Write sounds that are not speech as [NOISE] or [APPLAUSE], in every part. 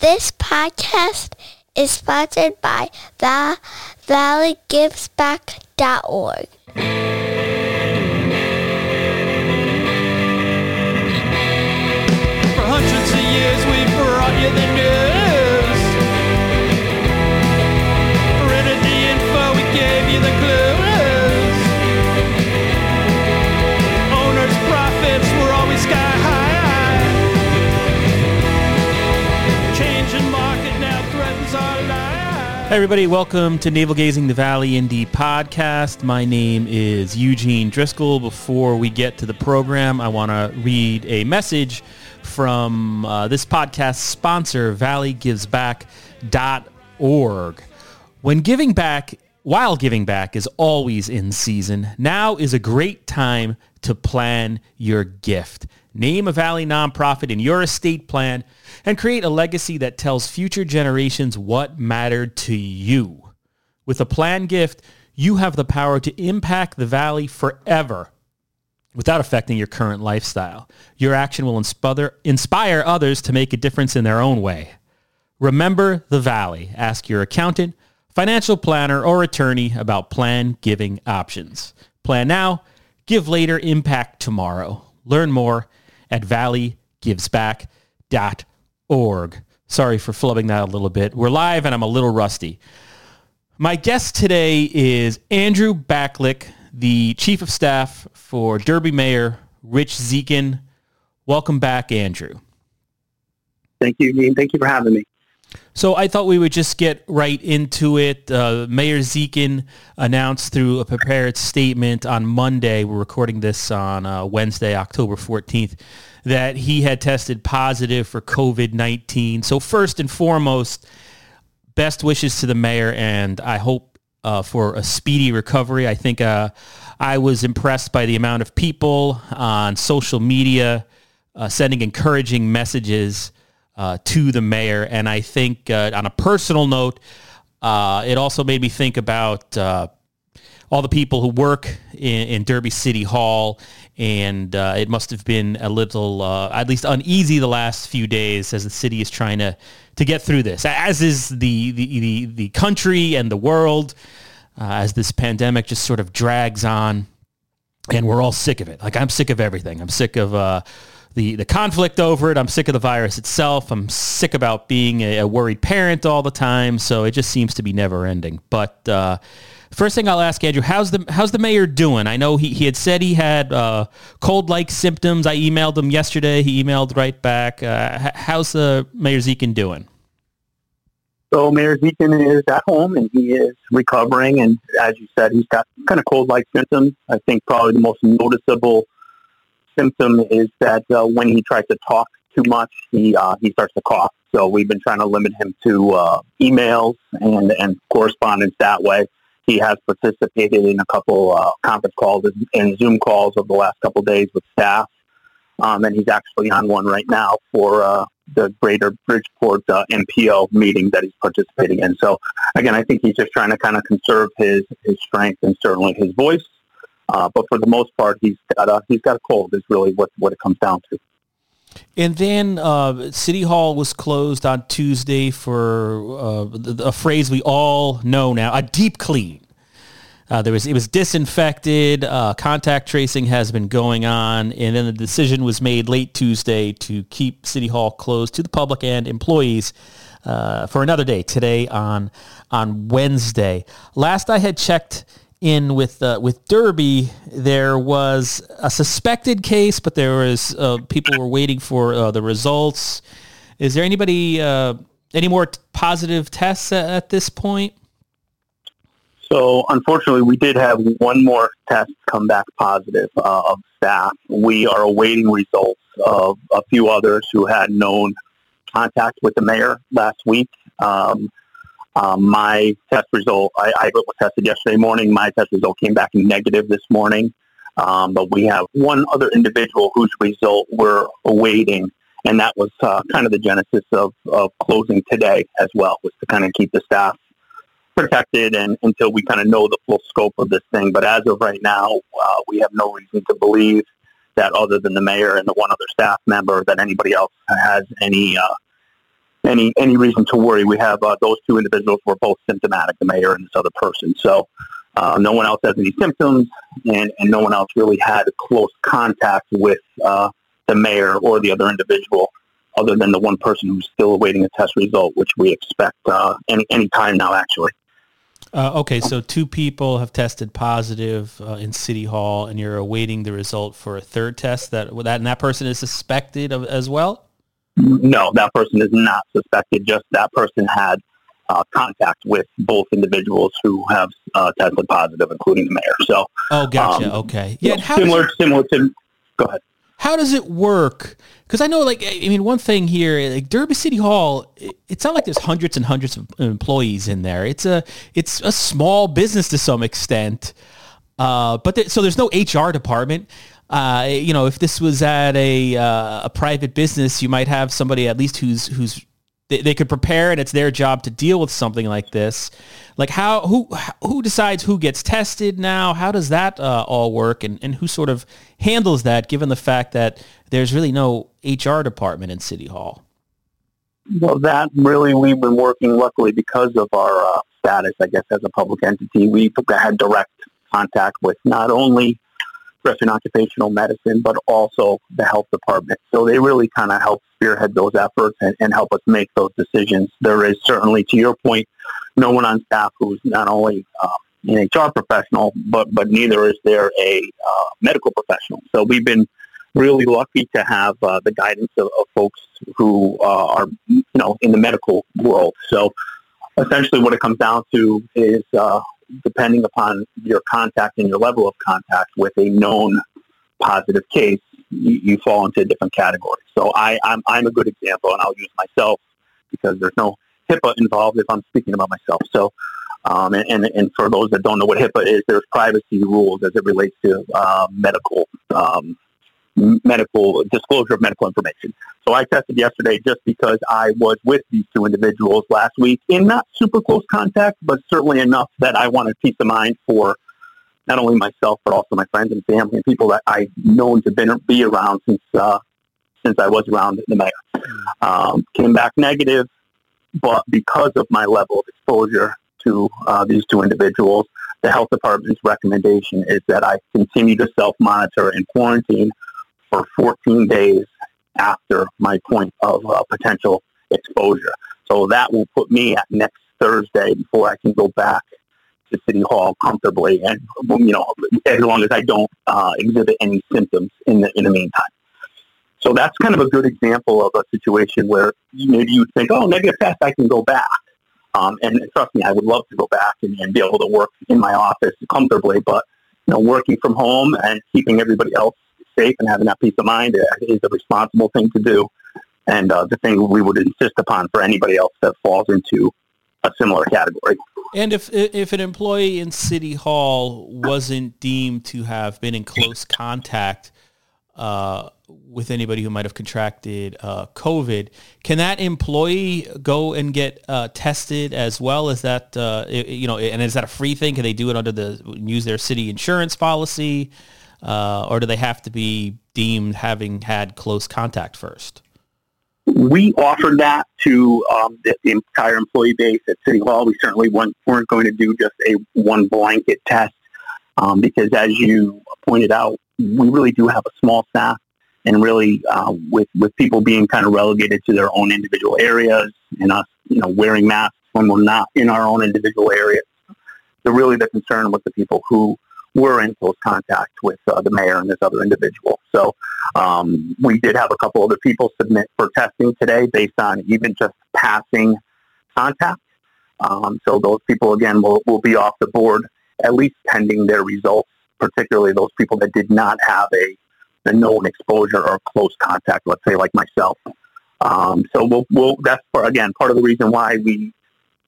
This podcast is sponsored by valleygivesback.org. Hey everybody, welcome to Navel Gazing the Valley Indy podcast. My name is Eugene Driscoll. Before we get to the program, I want to read a message from uh, this podcast sponsor, valleygivesback.org. When giving back, while giving back is always in season, now is a great time to plan your gift. Name a Valley nonprofit in your estate plan and create a legacy that tells future generations what mattered to you. With a plan gift, you have the power to impact the Valley forever without affecting your current lifestyle. Your action will inspire, others to make a difference in their own way. Remember the Valley. Ask your accountant, financial planner, or attorney about plan giving options. Plan now, give later, impact tomorrow. Learn more at valleygivesback.org. Sorry for flubbing that a little bit. We're live and I'm a little rusty. My guest today is Andrew Baklik, the Chief of Staff for Derby Mayor Rich Dziekan. Welcome back, Andrew. Thank you, Dean. Thank you for having me. So I thought we would just get right into it. Uh, Mayor Dziekan announced through a prepared statement on Monday, we're recording this on uh, Wednesday, October 14th, that he had tested positive for COVID-19. So first and foremost, best wishes to the mayor, and I hope uh, for a speedy recovery. I think uh, I was impressed by the amount of people on social media uh, sending encouraging messages uh, to the mayor. And I think uh, on a personal note, uh, it also made me think about uh, all the people who work in, in Derby City Hall. And uh, it must have been a little, uh, at least uneasy the last few days as the city is trying to, to get through this, as is the, the, the, the country and the world as this pandemic just sort of drags on. And we're all sick of it. Like I'm sick of everything. I'm sick of the, the conflict over it. I'm sick of the virus itself. I'm sick about being a, a worried parent all the time. So it just seems to be never ending. But uh, first thing I'll ask Andrew, how's the how's the mayor doing? I know he, he had said he had uh, cold-like symptoms. I emailed him yesterday. He emailed right back. Uh, how's the Mayor Dziekan doing? So Mayor Dziekan is at home and he is recovering. And as you said, he's got kind of cold-like symptoms. I think probably the most noticeable symptom is that uh, when he tries to talk too much, he uh, he starts to cough. So we've been trying to limit him to uh, emails and and correspondence that way. He has participated in a couple uh, conference calls and, Zoom calls over the last couple of days with staff, um, and he's actually on one right now for uh, the Greater Bridgeport uh, MPO meeting that he's participating in. So again, I think he's just trying to kind of conserve his his strength and certainly his voice. Uh, but for the most part, he's got a he's got a cold. Is really what what it comes down to. And then uh, City Hall was closed on Tuesday for uh, a phrase we all know now: a deep clean. Uh, there was it was disinfected. Uh, contact tracing has been going on, and then the decision was made late Tuesday to keep City Hall closed to the public and employees uh, for another day. Today on on Wednesday. Last I had checked in with uh, with Derby, there was a suspected case, but there was uh, people were waiting for uh, the results. Is there anybody uh, any more t- positive tests at, at, this point? So unfortunately, we did have one more test come back positive uh, of staff. We are awaiting results of a few others who had known contact with the mayor last week. Um, um, my test result, I, I, was tested yesterday morning. My test result came back negative this morning. Um, but we have one other individual whose result we're awaiting, and that was uh, kind of the genesis of, of closing today as well, was to kind of keep the staff protected and until we kind of know the full scope of this thing. But as of right now, uh, we have no reason to believe that other than the mayor and the one other staff member, that anybody else has any uh, any any reason to worry. We have uh, those two individuals were both symptomatic, the mayor and this other person. So uh, no one else has any symptoms, and, and no one else really had close contact with uh, the mayor or the other individual, other than the one person who's still awaiting a test result, which we expect uh, any any time now, actually. Uh, okay, so two people have tested positive uh, in City Hall, and you're awaiting the result for a third test. That that and that person is suspected of, as well. No, that person is not suspected. Just that person had uh, contact with both individuals who have uh, tested positive, including the mayor. So, oh, gotcha. Um, okay, yeah. similar, it, similar to. Go ahead. How does it work? Because I know, like, I mean, one thing here, like Derby City Hall, it's not like there's hundreds and hundreds of employees in there. It's a, it's a small business to some extent. Uh, but there, so there's no HR department. Uh, you know, if this was at a uh, a private business, you might have somebody at least who's who's they, they could prepare and it's their job to deal with something like this. Like how who who decides who gets tested now? How does that uh, all work? And, and who sort of handles that given the fact that there's really no hr department in city hall? Well that really we've been working luckily because of our uh, status i guess as a public entity we had direct contact with not only and occupational medicine, but also the health department. So they really kind of help spearhead those efforts and, and help us make those decisions. There is certainly, to your point, no one on staff who's not only uh, an HR professional, but but neither is there a uh, medical professional. So we've been really lucky to have uh, the guidance of, of folks who uh, are you know in the medical world. So essentially, what it comes down to is uh, depending upon your contact and your level of contact with a known positive case, you, you fall into a different category. So I, I'm, I'm a good example, and I'll use myself because there's no HIPAA involved if I'm speaking about myself. So, um, and, and, and, for those that don't know what HIPAA is, there's privacy rules as it relates to uh, medical um, medical disclosure of medical information. So I tested yesterday just because I was with these two individuals last week in not super close contact, but certainly enough that I wanted peace of mind for not only myself but also my friends and family and people that I've known to been, be around since uh, since I was around in the mayor. Um, came back negative, but because of my level of exposure to uh, these two individuals, the health department's recommendation is that I continue to self-monitor and quarantine for 14 days after my point of uh, potential exposure. So that will put me at next Thursday before I can go back to City Hall comfortably, and you know, as long as I don't uh, exhibit any symptoms in the in the meantime. So that's kind of a good example of a situation where maybe you think, oh, negative test, I can go back. Um, and trust me, I would love to go back and, and be able to work in my office comfortably, but you know, working from home and keeping everybody else safe and having that peace of mind is a responsible thing to do, and uh, the thing we would insist upon for anybody else that falls into a similar category. And if if an employee in City Hall wasn't deemed to have been in close contact uh, with anybody who might have contracted uh, COVID, can that employee go and get uh, tested as well? Is that uh, you know, and is that a free thing? Can they do it under the use their city insurance policy? Uh, or do they have to be deemed having had close contact first? We offered that to um, the, entire employee base at City Hall. We certainly weren't, weren't going to do just a one blanket test um, because, as you pointed out, we really do have a small staff, and really uh, with with people being kind of relegated to their own individual areas and us, you know, wearing masks when we're not in our own individual areas. So really, the concern was the people who were in close contact with uh, the mayor and this other individual. So um, we did have a couple other people submit for testing today based on even just passing contact. Um, so those people, again, will, will be off the board, at least pending their results, particularly those people that did not have a, a known exposure or close contact, let's say like myself. Um, so we'll, we'll, that's, for, again, part of the reason why we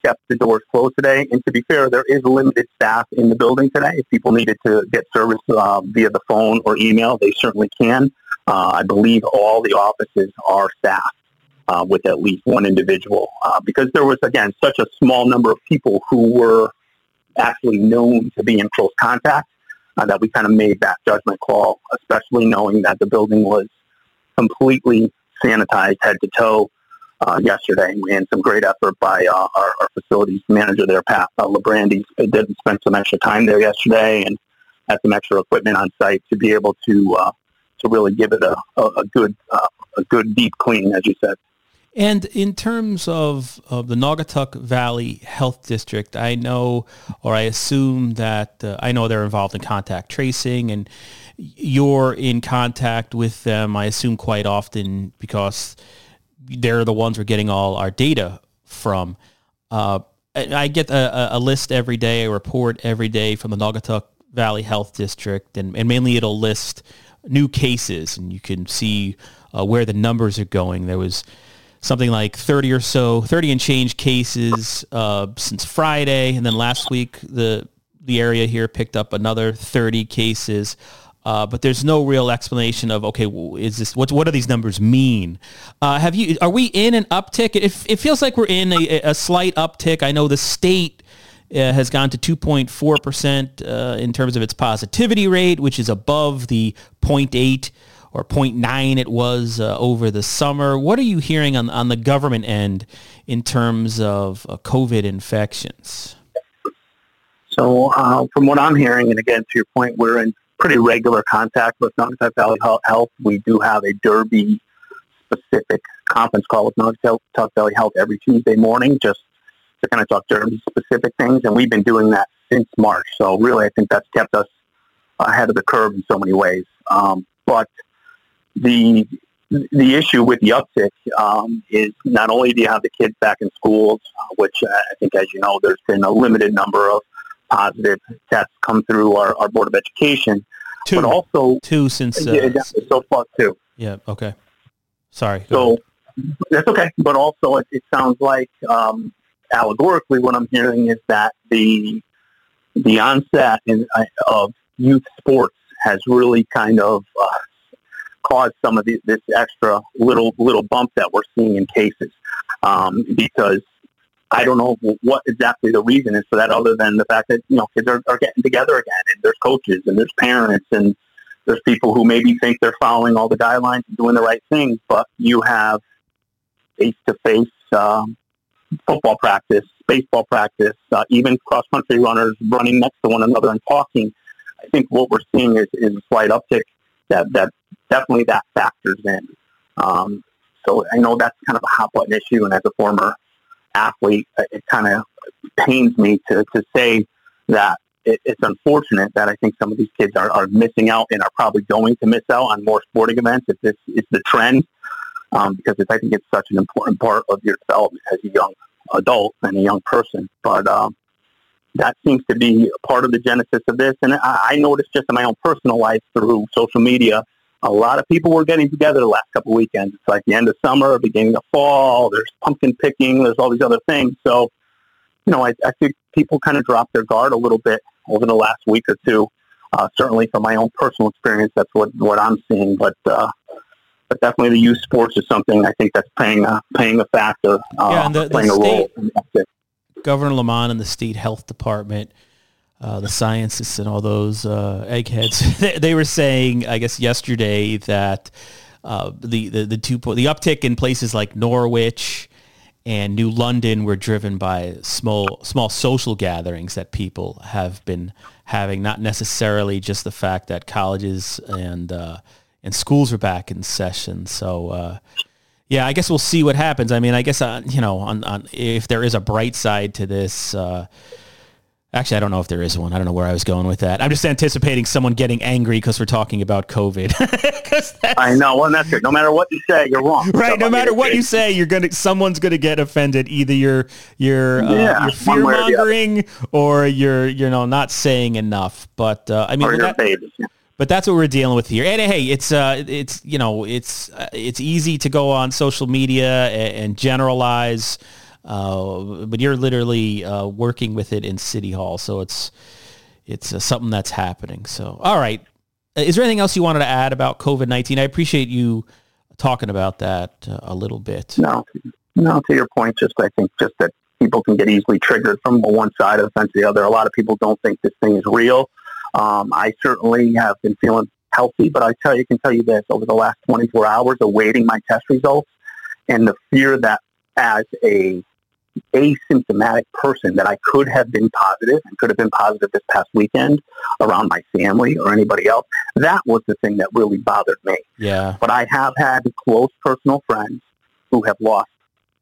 kept the doors closed today. And to be fair, there is limited staff in the building today. If people needed to get service uh, via the phone or email, they certainly can. Uh, I believe all the offices are staffed uh, with at least one individual uh, because there was, again, such a small number of people who were actually known to be in close contact uh, that we kind of made that judgment call, especially knowing that the building was completely sanitized head to toe uh, yesterday, and some great effort by uh, our, our facilities manager there, Pat uh, Labrandy. Did spend some extra time there yesterday and had some extra equipment on site to be able to uh, to really give it a, a, a good uh, a good deep clean, as you said. And in terms of, of the Naugatuck Valley Health District, I know or I assume that uh, I know they're involved in contact tracing and you're in contact with them, I assume quite often because they're the ones we're getting all our data from. Uh, I get a, a, list every day, a report every day from the Naugatuck Valley Health District, and, and mainly it'll list new cases, and you can see uh, where the numbers are going. There was something like 30 or so, 30 and change cases uh, since Friday, and then last week the the area here picked up another 30 cases. Uh, but there's no real explanation of okay, is this what? What do these numbers mean? Uh, have you? Are we in an uptick? It, it feels like we're in a, a slight uptick. I know the state uh, has gone to 2.4 percent uh, in terms of its positivity rate, which is above the 0.8 or 0.9 it was uh, over the summer. What are you hearing on on the government end in terms of uh, COVID infections? So, from what I'm hearing, and again to your point, we're in pretty regular contact with Naugatuck Valley Health. We do have a Derby specific conference call with Naugatuck Valley Health every Tuesday morning just to kind of talk Derby specific things. And we've been doing that since March. So really, I think that's kept us ahead of the curve in so many ways. Um, but the the issue with the uptick um, is not only do you have the kids back in schools, uh, which uh, I think, as you know, there's been a limited number of positive tests come through our, our Board of Education. Two. But also two since uh, yeah, so far two. Yeah. Okay. Sorry. So that's okay. But also, it, it sounds like um, allegorically, what I'm hearing is that the the onset in, uh, of youth sports has really kind of uh, caused some of the, this extra little little bump that we're seeing in cases um, because I don't know what exactly the reason is for that, other than the fact that you know kids are, are getting together again, and there's coaches and there's parents and there's people who maybe think they're following all the guidelines and doing the right things, but you have face-to-face um, football practice, baseball practice, uh, even cross-country runners running next to one another and talking. I think what we're seeing is, is a slight uptick that that definitely that factors in. Um, so I know that's kind of a hot button issue, and as a former athlete, uh, it kind of pains me to, to say that it, it's unfortunate that I think some of these kids are, are missing out and are probably going to miss out on more sporting events if this is the trend, um, because I think it's such an important part of your development as a young adult and a young person. But um, that seems to be part of the genesis of this. And I, I noticed just in my own personal life through social media a lot of people were getting together the last couple of weekends. It's like the end of summer, beginning of fall. There's pumpkin picking. There's all these other things. So, you know, I, I think people kind of dropped their guard a little bit over the last week or two. Uh, certainly, from my own personal experience, that's what what I'm seeing. But uh, but definitely, the youth sports is something I think that's paying a playing a factor. Uh, yeah, and the, playing the state, a role. Governor Lamont and the state health department uh, the scientists and all those uh, eggheads, [LAUGHS] they, they, were saying, I guess yesterday that uh, the, the the two the uptick in places like Norwich and New London were driven by small small social gatherings that people have been having, not necessarily just the fact that colleges and uh, and schools are back in session. So. Uh, yeah, I guess we'll see what happens. I mean, I guess you know, on, on if there is a bright side to this, Actually, I don't know if there is one. I don't know where I was going with that. I'm just anticipating someone getting angry because we're talking about COVID. [LAUGHS] I know. Well, that's it. No matter what you say, you're wrong. [LAUGHS] Right. No matter what you say, you're gonna someone's gonna get offended. Either you're you're uh, yeah, you're fear mongering or, or, you're you know not saying enough. But uh, I mean, that, but that's what we're dealing with here. And hey, it's uh, it's you know, it's uh, it's easy to go on social media and, and generalize. Uh, but you're literally uh, working with it in City Hall, so it's it's uh, something that's happening. So, all right, uh, is there anything else you wanted to add about COVID nineteen? I appreciate you talking about that uh, a little bit. No, no. To your point, just I think just that people can get easily triggered from one side of the fence to the other. A lot of people don't think this thing is real. Um, I certainly have been feeling healthy, but I tell you, can tell you this: over the last 24 hours, awaiting my test results, and the fear that as a asymptomatic person that I could have been positive and could have been positive this past weekend around my family or anybody else. That was the thing that really bothered me. Yeah. But I have had close personal friends who have lost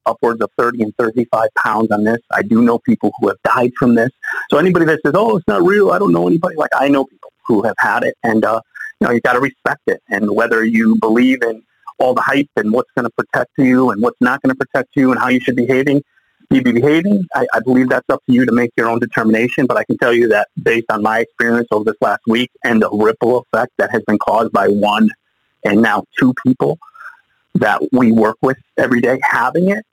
upwards of 30 and 35 pounds on this. I do know people who have died from this. So anybody that says, oh, it's not real, I don't know anybody, like I know people who have had it. And, uh, you know, you got to respect it. And whether you believe in all the hype and what's going to protect you and what's not going to protect you and how you should be behaving, you be behaving. I, I believe that's up to you to make your own determination. But I can tell you that based on my experience over this last week and the ripple effect that has been caused by one and now two people that we work with every day having it,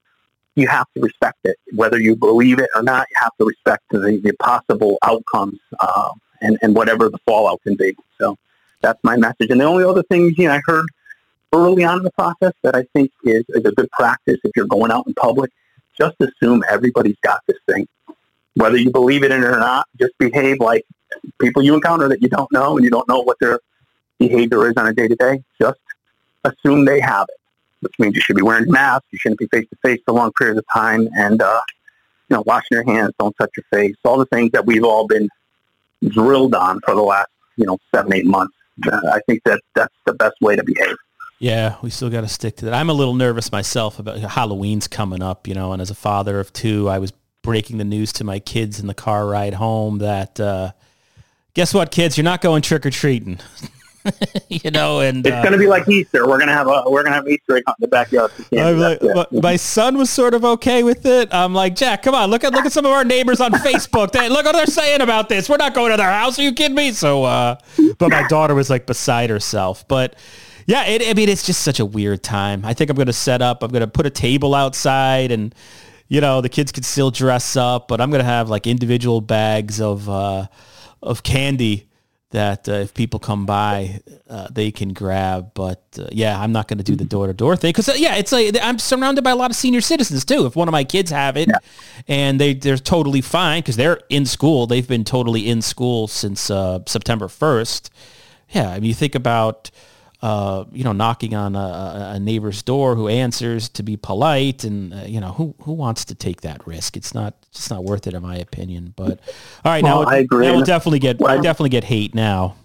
you have to respect it. Whether you believe it or not, you have to respect the, the possible outcomes uh, and, and whatever the fallout can be. So that's my message. And the only other thing you know, I heard early on in the process that I think is, is a good practice if you're going out in public just assume everybody's got this thing. Whether you believe it in it or not, just behave like people you encounter that you don't know and you don't know what their behavior is on a day to day. Just assume they have it, which means you should be wearing masks. You shouldn't be face to face for long periods of time, and uh, you know, washing your hands, don't touch your face. All the things that we've all been drilled on for the last you know seven eight months. Uh, I think that that's the best way to behave. Yeah, we still got to stick to that. I'm a little nervous myself about Halloween's coming up, you know, and as a father of two, I was breaking the news to my kids in the car ride home that, uh, guess what, kids, you're not going trick or treating. [LAUGHS] you know, and it's uh, going to be like Easter. We're going to have a we're going to have Easter egg hunt in the backyard. [LAUGHS] Like, my son was sort of okay with it. I'm like, Jack, come on, look at look at some of our neighbors on Facebook. They, look what they're saying about this. We're not going to their house. Are you kidding me? So, uh, but my daughter was like beside herself. But yeah, it, I mean, it's just such a weird time. I think I'm going to set up, I'm going to put a table outside and, you know, the kids can still dress up, but I'm going to have like individual bags of, uh, of candy that uh, if people come by, uh, they can grab. But uh, yeah, I'm not going to do the door to door thing because uh, yeah, it's like I'm surrounded by a lot of senior citizens too. If one of my kids have it, yeah. and they they're totally fine because they're in school, they've been totally in school since uh, September 1st. Yeah, I mean, you think about uh, you know, knocking on a, a, neighbor's door who answers to be polite, and uh, you know, who who wants to take that risk? It's not it's not worth it, in my opinion. But all right, well, now I agree. Now we'll definitely get well, definitely get hate now.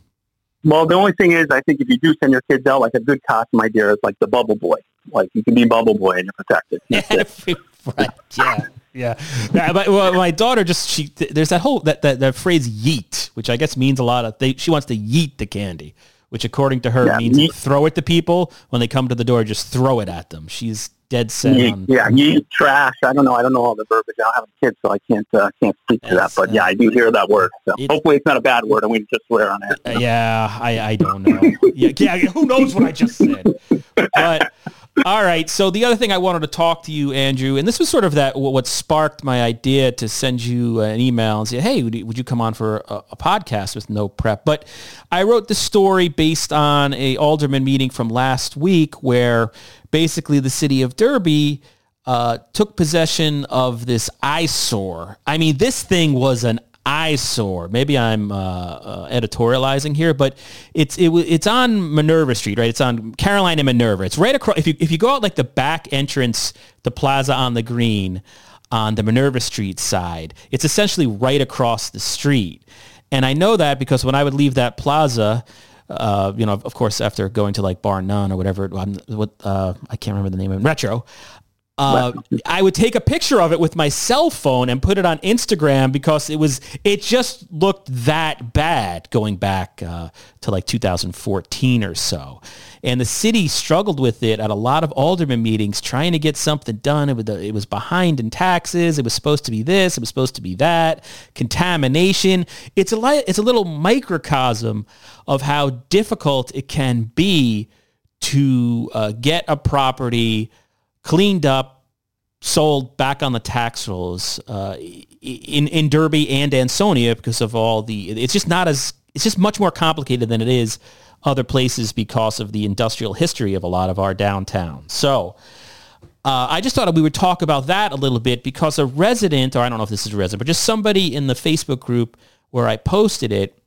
Well, the only thing is, I think if you do send your kids out, like a good costume idea is like the bubble boy. Like you can be bubble boy and you're protected. [LAUGHS] right? Yeah. Yeah, yeah [LAUGHS] but, well, my daughter just she there's that whole that, that that phrase yeet, which I guess means a lot of. They, she wants to yeet the candy which according to her yeah, means yeet. throw it to people when they come to the door. Just throw it at them. She's dead set yeet, on. Yeah, yeet, trash. I don't know. I don't know all the verbiage. I don't have a kid, so I can't uh, can't speak to that. But uh, yeah, I do hear that word. So it, hopefully it's not a bad word, and we just swear on it. Uh, yeah, I I don't know. yeah, yeah, who knows what I just said? But all right. So the other thing I wanted to talk to you, Andrew, and this was sort of that what sparked my idea to send you an email and say, hey, would you come on for a, a podcast with no prep? But I wrote the story based on a alderman meeting from last week where basically the city of Derby uh, took possession of this eyesore. I mean, this thing was an eyesore. Maybe I'm uh, uh, editorializing here, but it's it, it's on Minerva Street, right? It's on Caroline and Minerva. It's right across. If you if you go out like the back entrance, the plaza on the green, on the Minerva Street side, it's essentially right across the street. And I know that because when I would leave that plaza, uh, you know, of course, after going to like Bar None or whatever, what uh, I can't remember the name of it, Retro. Uh, I would take a picture of it with my cell phone and put it on Instagram because it was it just looked that bad going back uh, to like 2014 or so. And the city struggled with it at a lot of alderman meetings trying to get something done. It was, it was behind in taxes. It was supposed to be this. It was supposed to be that. Contamination. It's a, li- it's a little microcosm of how difficult it can be to uh, get a property cleaned up, sold back on the tax rolls uh, in in Derby and Ansonia because of all the. It's just not as. It's just much more complicated than it is other places because of the industrial history of a lot of our downtown. So. Uh, I just thought we would talk about that a little bit because a resident, or I don't know if this is a resident, but just somebody in the Facebook group where I posted it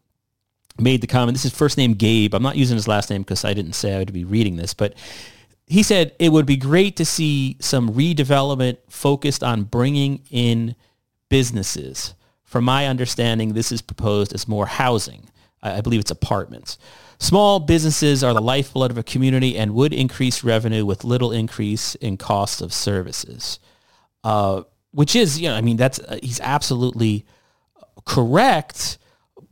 made the comment. This is first name Gabe. I'm not using his last name because I didn't say I would be reading this, but he said it would be great to see some redevelopment focused on bringing in businesses. From my understanding, this is proposed as more housing. I, believe it's apartments. Small businesses are the lifeblood of a community and would increase revenue with little increase in cost of services. Uh, which is, you know, I mean, that's uh, he's absolutely correct.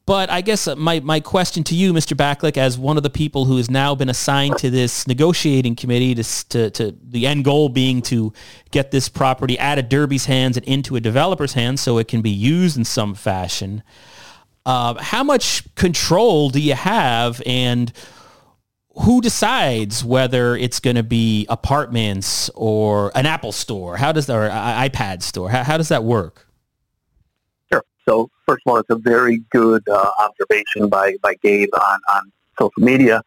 But I guess uh, my, my question to you, Mr. Baklik, as one of the people who has now been assigned to this negotiating committee to, to, to the end goal being to get this property out of Derby's hands and into a developer's hands so it can be used in some fashion. Uh, how much control do you have and who decides whether it's going to be apartments or an Apple store? How does or iPad store? How, how does that work? So first of all, it's a very good uh, observation by, by Gabe on, on social media.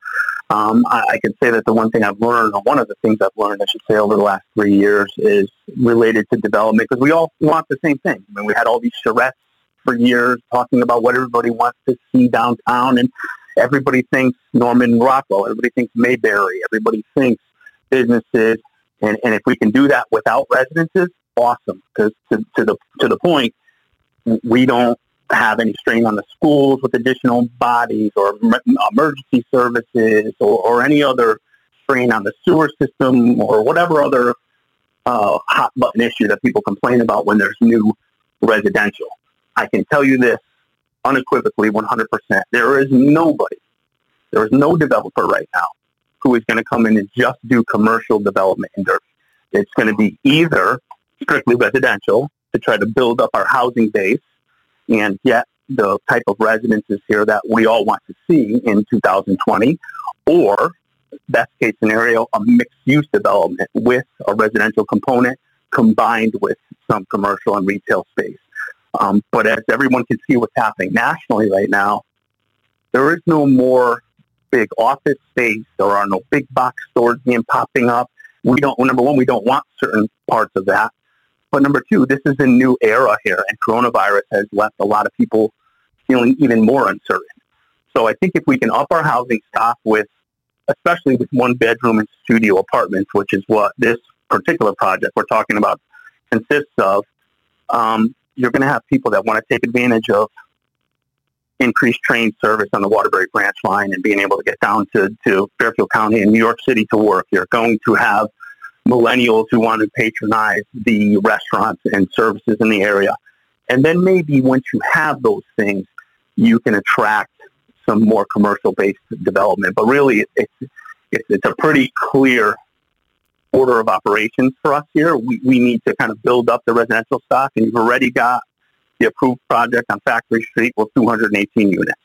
Um, I, I, can say that the one thing I've learned, or one of the things I've learned, I should say, over the last three years is related to development because we all want the same thing. I mean, we had all these charrettes for years talking about what everybody wants to see downtown, and everybody thinks Norman Rockwell, everybody thinks Mayberry, everybody thinks businesses, and, and if we can do that without residences, awesome. Because to, to the to the point, we don't have any strain on the schools with additional bodies or emergency services or, or any other strain on the sewer system or whatever other uh, hot button issue that people complain about when there's new residential. I can tell you this unequivocally 100%. There is nobody, there is no developer right now who is going to come in and just do commercial development in Derby. It's going to be either strictly residential to try to build up our housing base and get the type of residences here that we all want to see in 2020, or best case scenario, a mixed use development with a residential component combined with some commercial and retail space. Um, but as everyone can see what's happening nationally right now, there is no more big office space. There are no big box stores being popping up. We don't, number one, we don't want certain parts of that. But number two, this is a new era here, and coronavirus has left a lot of people feeling even more uncertain. So I think if we can up our housing stock with, especially with one bedroom and studio apartments, which is what this particular project we're talking about consists of, um, you're going to have people that want to take advantage of increased train service on the Waterbury branch line and being able to get down to, to Fairfield County and New York City to work. You're going to have millennials who want to patronize the restaurants and services in the area. And then maybe once you have those things, you can attract some more commercial-based development. But really, it's, it's, it's a pretty clear order of operations for us here. We, we need to kind of build up the residential stock, and you've already got the approved project on Factory Street with 218 units.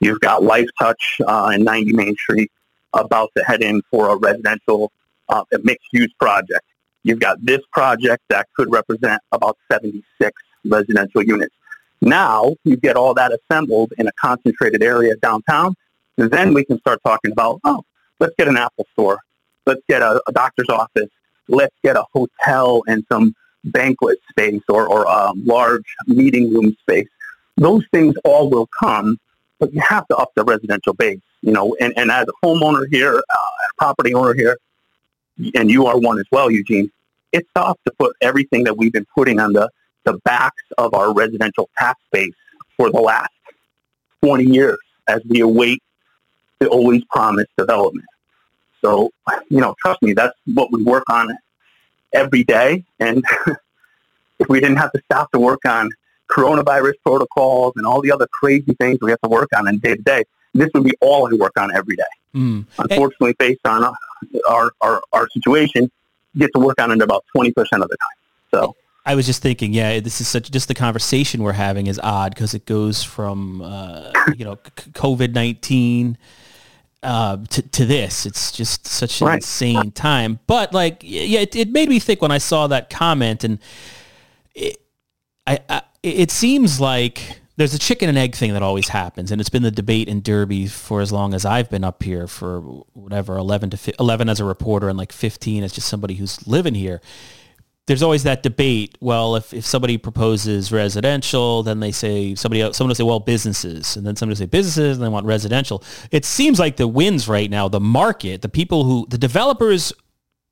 You've got Life Touch uh, in 90 Main Street about to head in for a residential uh, mixed-use project. You've got this project that could represent about 76 residential units. Now you get all that assembled in a concentrated area downtown, and then we can start talking about, oh, let's get an Apple store let's get a, a doctor's office, let's get a hotel and some banquet space or, or a large meeting room space. Those things all will come, but you have to up the residential base, you know, and, and as a homeowner here, uh, a property owner here, and you are one as well, Eugene, it's tough to put everything that we've been putting on the, the backs of our residential tax base for the last 20 years as we await the always promised development. So, you know, trust me, that's what we work on every day. And [LAUGHS] if we didn't have to stop to work on coronavirus protocols and all the other crazy things we have to work on in day to day, this would be all I work on every day. Mm. Unfortunately, hey. based on our, our, our situation, get to work on it about 20% of the time. So. I was just thinking, yeah, this is such just the conversation we're having is odd because it goes from uh, you know COVID nineteen uh, to, to this. It's just such an right. insane time. But like, yeah, it, it, made me think when I saw that comment, and it, I, I, it seems like there's a chicken and egg thing that always happens, and it's been the debate in Derby for as long as I've been up here for whatever 11 to 11 as a reporter and like 15 as just somebody who's living here there's always that debate. Well, if, if somebody proposes residential, then they say somebody else, someone will say, well, businesses, and then somebody will say businesses, and they want residential. It seems like the wins right now, the market, the people who, the developers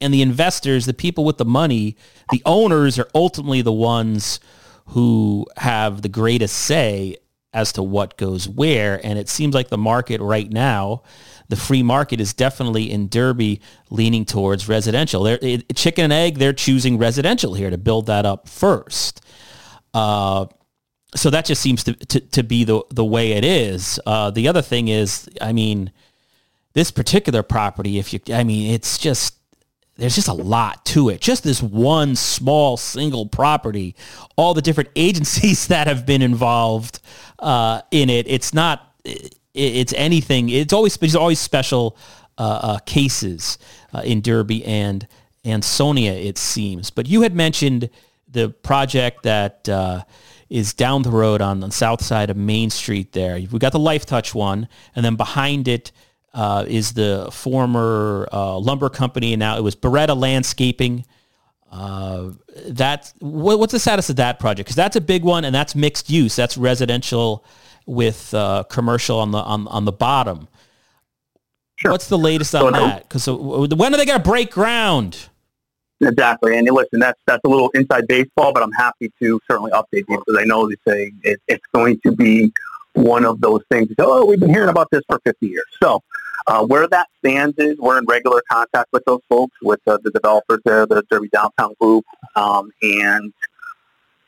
and the investors, the people with the money, the owners are ultimately the ones who have the greatest say as to what goes where. And it seems like the market right now, the free market is definitely in Derby leaning towards residential. They're, it, chicken and egg, they're choosing residential here to build that up first. Uh, so that just seems to, to, to, be the, the way it is. Uh, the other thing is, I mean, this particular property, if you, I mean, it's just, there's just a lot to it. Just this one small single property, all the different [LAUGHS] agencies that have been involved uh, in it. It's not. It's anything. It's always. It's always special uh, uh, cases uh, in Derby and Ansonia. It seems. But you had mentioned the project that uh, is down the road on the south side of Main Street. There, we got the Life Touch one, and then behind it uh, is the former uh, lumber company, and now it was Beretta Landscaping. Uh, that what, what's the status of that project? Because that's a big one, and that's mixed use. That's residential with uh, commercial on the on, on the bottom. Sure. What's the latest on so, that? Because uh, when are they going to break ground? Exactly, and listen, that's that's a little inside baseball, but I'm happy to certainly update you because I know they say it, it's going to be one of those things. Oh, we've been hearing about this for 50 years. So uh, where that stands is we're in regular contact with those folks, with uh, the developers there, the Derby Downtown Group, um, and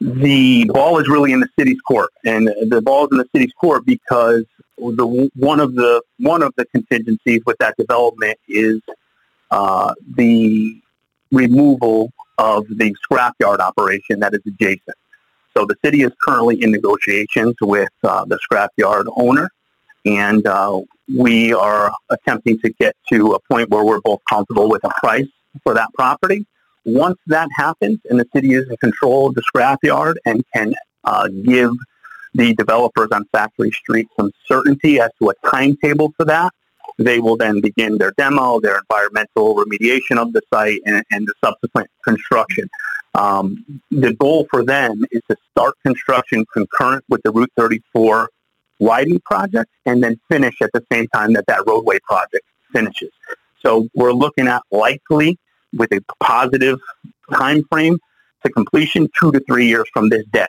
the ball is really in the city's court, and the ball is in the city's court because the one of the one of the contingencies with that development is uh, the removal of the scrapyard operation that is adjacent. So the city is currently in negotiations with uh, the scrapyard owner and uh, we are attempting to get to a point where we're both comfortable with a price for that property. Once that happens and the city is in control of the scrapyard and can uh, give the developers on Factory Street some certainty as to a timetable for that, they will then begin their demo, their environmental remediation of the site, and, and the subsequent construction. Um, the goal for them is to start construction concurrent with the Route 34 widening project and then finish at the same time that that roadway project finishes. So we're looking at likely with a positive time frame to completion two to three years from this day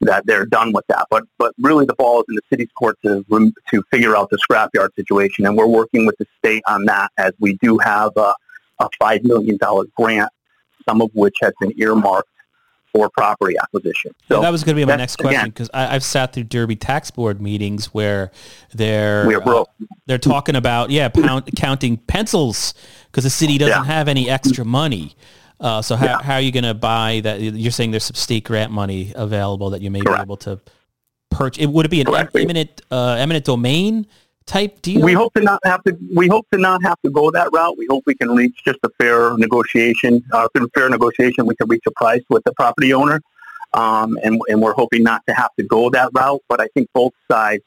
that they're done with that. But but really the ball is in the city's court to to figure out the scrapyard situation, and we're working with the state on that as we do have a, a five million dollar grant, some of which has been earmarked for property acquisition. So yeah, that was going to be my next question because I've sat through Derby tax board meetings where they're uh, they're talking about yeah pound, counting pencils because the city doesn't yeah. have any extra money. Uh, so how, yeah. how are you going to buy that? You're saying there's some state grant money available that you may Correct. be able to purchase. It would it be an Correct. eminent uh, eminent domain type deal? We hope to not have to. We hope to not have to go that route. We hope we can reach just a fair negotiation. Uh, through fair negotiation, we can reach a price with the property owner, um, and and we're hoping not to have to go that route. But I think both sides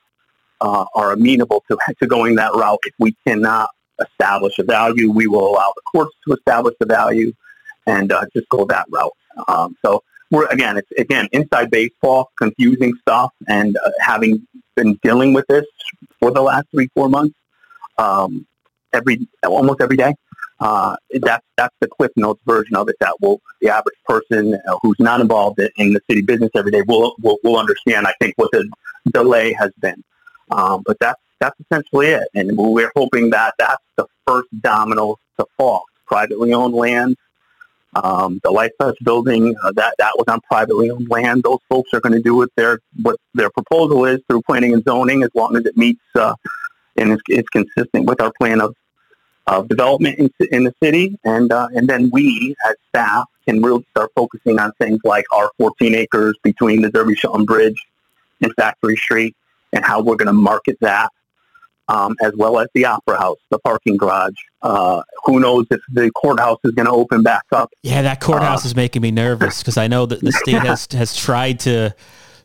uh, are amenable to to going that route. If we cannot establish a value, we will allow the courts to establish the value, and uh, just go that route. Um, so we're again, it's again inside baseball, confusing stuff, and uh, having been dealing with this for the last three, four months, um, every almost every day. Uh, that's that's the Cliff Notes version of it. That will the average person uh, who's not involved in the city business every day will will, will understand. I think what the delay has been, um, but that's that's essentially it. And we're hoping that that's the first domino to fall. Privately owned land, um, the Life Touch building uh, that that was on privately owned land. Those folks are going to do what their what their proposal is through planning and zoning, as long as it meets uh, and is, is consistent with our plan of of development in, in the city. And uh, and then we as staff can really start focusing on things like our 14 acres between the Derby Shelton Bridge and Factory Street, and how we're going to market that um, as well as the Opera House, the parking garage. Uh, who knows if the courthouse is going to open back up? Yeah, that courthouse uh, is making me nervous because I know that the state [LAUGHS] has has tried to